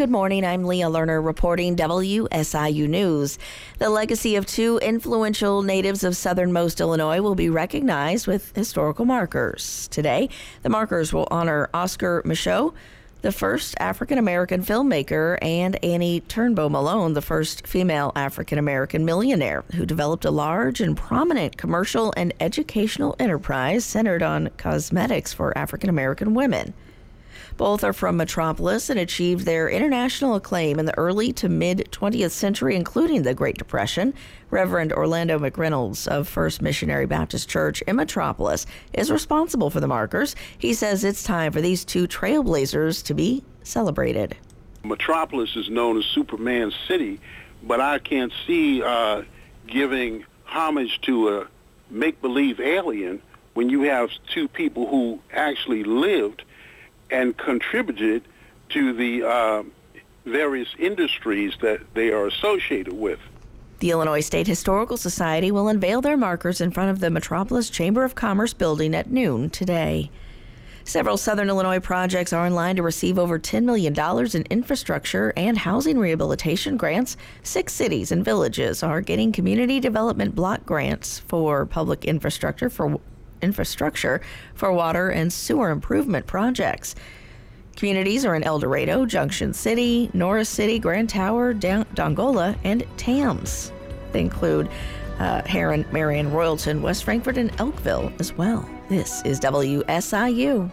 Good morning. I'm Leah Lerner reporting WSIU News. The legacy of two influential natives of southernmost Illinois will be recognized with historical markers. Today, the markers will honor Oscar Micheaux, the first African American filmmaker, and Annie Turnbo Malone, the first female African American millionaire who developed a large and prominent commercial and educational enterprise centered on cosmetics for African American women. Both are from Metropolis and achieved their international acclaim in the early to mid 20th century, including the Great Depression. Reverend Orlando McReynolds of First Missionary Baptist Church in Metropolis is responsible for the markers. He says it's time for these two trailblazers to be celebrated. Metropolis is known as Superman City, but I can't see uh, giving homage to a make-believe alien when you have two people who actually lived and contributed to the uh, various industries that they are associated with. The Illinois State Historical Society will unveil their markers in front of the Metropolis Chamber of Commerce building at noon today. Several Southern Illinois projects are in line to receive over $10 million in infrastructure and housing rehabilitation grants. Six cities and villages are getting community development block grants for public infrastructure for infrastructure for water and sewer improvement projects. Communities are in Eldorado, Junction City, Norris City, Grand Tower, Dongola, and Tamms. They include uh, Herrin, Marion, Royalton, West Frankfort, and Elkville as well. This is WSIU.